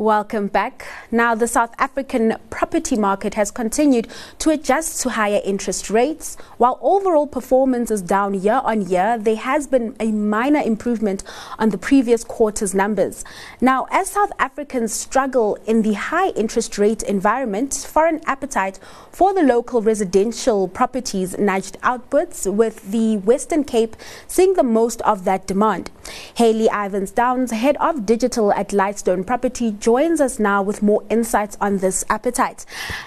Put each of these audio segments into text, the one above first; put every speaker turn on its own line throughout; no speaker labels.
Welcome back. Now, the South African property market has continued to adjust to higher interest rates. While overall performance is down year on year, there has been a minor improvement on the previous quarter's numbers. Now, as South Africans struggle in the high interest rate environment, foreign appetite for the local residential properties nudged outwards, with the Western Cape seeing the most of that demand. Hayley Ivins Downes, head of digital at Lightstone Property, joins us now with more insights on this appetite.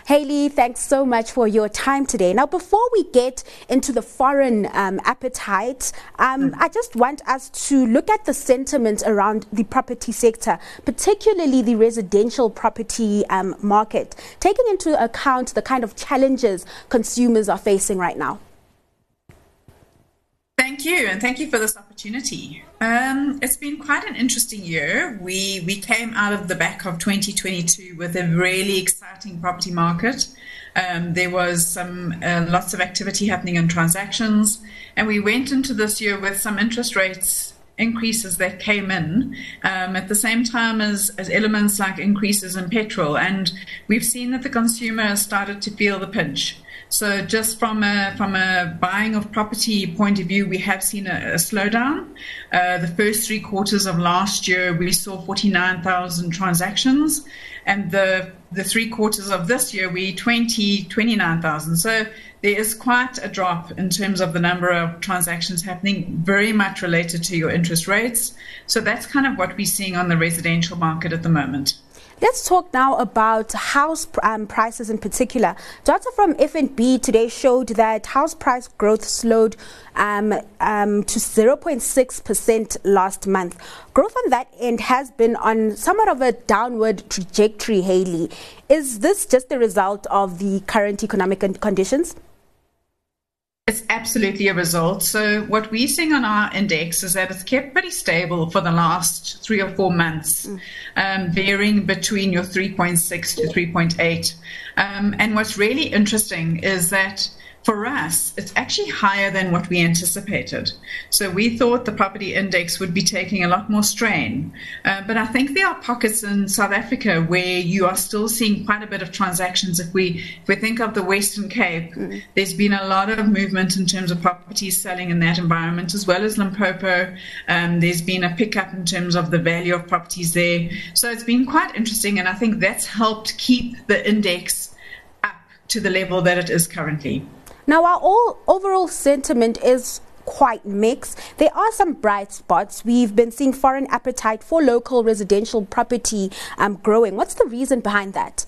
Hayley, thanks so much for your time today. Now, before we get into the foreign um, appetite, um, mm. I just want us to look at the sentiment around the property sector, particularly the residential property um, market, taking into account the kind of challenges consumers are facing right now.
Thank you, and thank you for this opportunity. Um, it's been quite an interesting year. We we came out of the back of 2022 with a really exciting property market. Um, there was some uh, lots of activity happening in transactions, and we went into this year with some interest rates increases that came in um, at the same time as, as elements like increases in petrol. And we've seen that the consumer has started to feel the pinch. So just from a from a buying of property point of view, we have seen a, a slowdown. Uh, the first three quarters of last year, we saw 49,000 transactions, and the the three quarters of this year, we 20 29,000. So there is quite a drop in terms of the number of transactions happening, very much related to your interest rates. So that's kind of what we're seeing on the residential market at the moment.
Let's talk now about house um, prices in particular. Data from FNB today showed that house price growth slowed um, um, to 0.6% last month. Growth on that end has been on somewhat of a downward trajectory, Hayley. Is this just the result of the current economic conditions?
It's absolutely a result. So what we're seeing on our index is that it's kept pretty stable for the last three or four months, mm. um, varying between your 3.6 to 3.8. Um, and what's really interesting is that for us, it's actually higher than what we anticipated. So we thought the property index would be taking a lot more strain. Uh, but I think there are pockets in South Africa where you are still seeing quite a bit of transactions. If we if we think of the Western Cape, mm. there's been a lot of movement in terms of properties selling in that environment, as well as Limpopo. Um, there's been a pickup in terms of the value of properties there. So it's been quite interesting, and I think that's helped keep the index up to the level that it is currently.
Now, our all, overall sentiment is quite mixed. There are some bright spots. We've been seeing foreign appetite for local residential property um, growing. What's the reason behind that?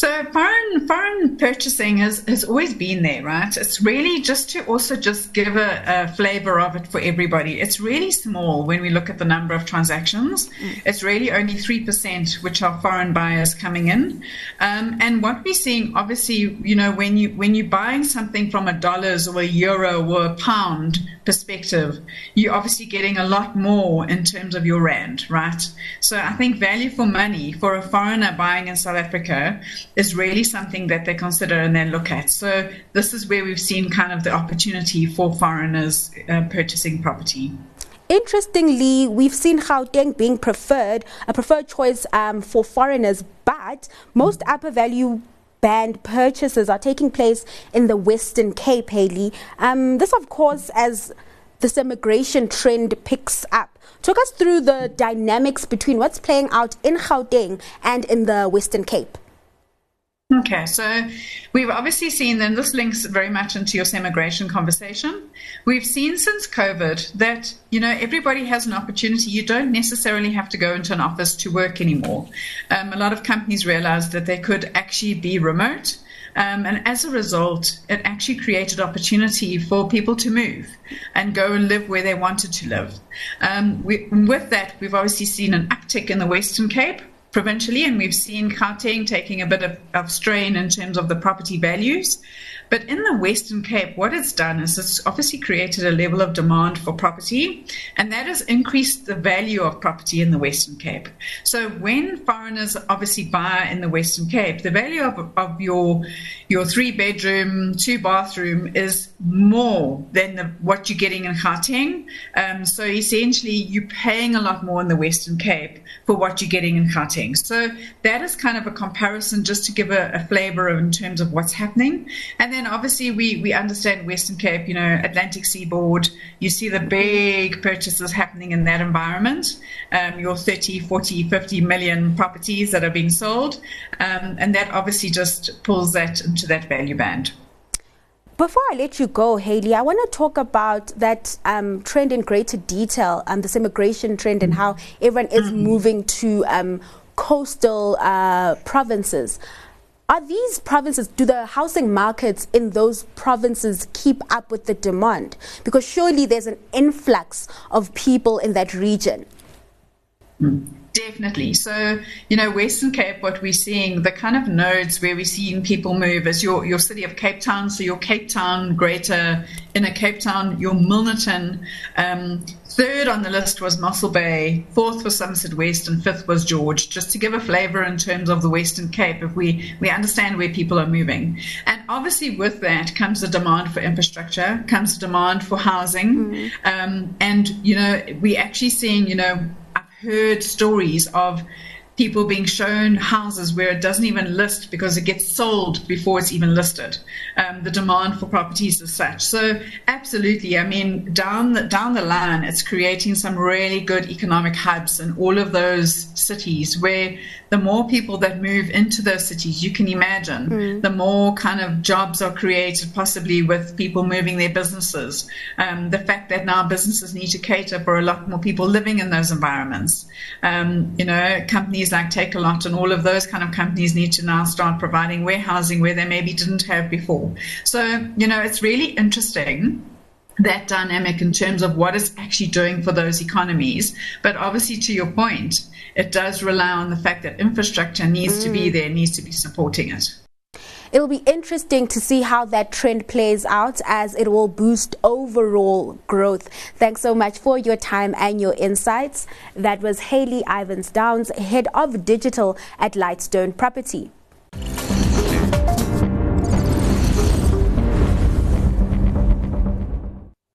So foreign foreign purchasing has, has always been there, right? It's really just to also just give a, a flavor of it for everybody. It's really small when we look at the number of transactions. Mm. It's really only three percent which are foreign buyers coming in. Um, and what we're seeing, obviously, you know, when you when you're buying something from a dollars or a euro or a pound perspective, you're obviously getting a lot more in terms of your rand, right? So I think value for money for a foreigner buying in South Africa is really something that they consider and they look at. So this is where we've seen kind of the opportunity for foreigners uh, purchasing property.
Interestingly, we've seen Gauteng being preferred, a preferred choice um, for foreigners, but most upper value band purchases are taking place in the Western Cape, Hayley. Um, this, of course, as this immigration trend picks up. Talk us through the dynamics between what's playing out in Gauteng and in the Western Cape.
Okay, so we've obviously seen, and this links very much into your immigration conversation. We've seen since COVID that, you know, everybody has an opportunity. You don't necessarily have to go into an office to work anymore. Um, a lot of companies realized that they could actually be remote. Um, and as a result, it actually created opportunity for people to move and go and live where they wanted to live. Um, we, with that, we've obviously seen an uptick in the Western Cape provincially, and we've seen Gauteng taking a bit of, of strain in terms of the property values. But in the Western Cape, what it's done is it's obviously created a level of demand for property, and that has increased the value of property in the Western Cape. So when foreigners obviously buy in the Western Cape, the value of, of your your three bedroom, two bathroom is more than the, what you're getting in Gauteng. Um, so essentially, you're paying a lot more in the Western Cape for what you're getting in Gauteng. So that is kind of a comparison just to give a, a flavor in terms of what's happening. And then then obviously we, we understand Western Cape, you know, Atlantic Seaboard, you see the big purchases happening in that environment, um, your 30, 40, 50 million properties that are being sold. Um, and that obviously just pulls that into that value band.
Before I let you go, Hayley, I want to talk about that um, trend in greater detail, um, this immigration trend, and how everyone is mm-hmm. moving to um, coastal uh, provinces. Are these provinces, do the housing markets in those provinces keep up with the demand? Because surely there's an influx of people in that region.
Mm. Definitely. So, you know, Western Cape, what we're seeing, the kind of nodes where we're seeing people move is your, your city of Cape Town, so your Cape Town, greater inner Cape Town, your Milnerton. Um, third on the list was Mossel Bay, fourth was Somerset West, and fifth was George, just to give a flavour in terms of the Western Cape, if we, we understand where people are moving. And obviously, with that comes the demand for infrastructure, comes the demand for housing. Mm-hmm. Um, and, you know, we're actually seeing, you know, heard stories of people being shown houses where it doesn't even list because it gets sold before it's even listed. Um, the demand for properties is such. So absolutely, I mean, down the, down the line, it's creating some really good economic hubs in all of those cities where the more people that move into those cities, you can imagine, mm. the more kind of jobs are created, possibly with people moving their businesses. Um, the fact that now businesses need to cater for a lot more people living in those environments. Um, you know, companies like Takealot and all of those kind of companies need to now start providing warehousing where they maybe didn't have before. So, you know, it's really interesting that dynamic in terms of what it's actually doing for those economies. But obviously, to your point, it does rely on the fact that infrastructure needs mm. to be mm. there, needs to be supporting it.
It'll be interesting to see how that trend plays out as it will boost overall growth. Thanks so much for your time and your insights. That was Hayley Ivins Downes, Head of Digital at Lightstone Property.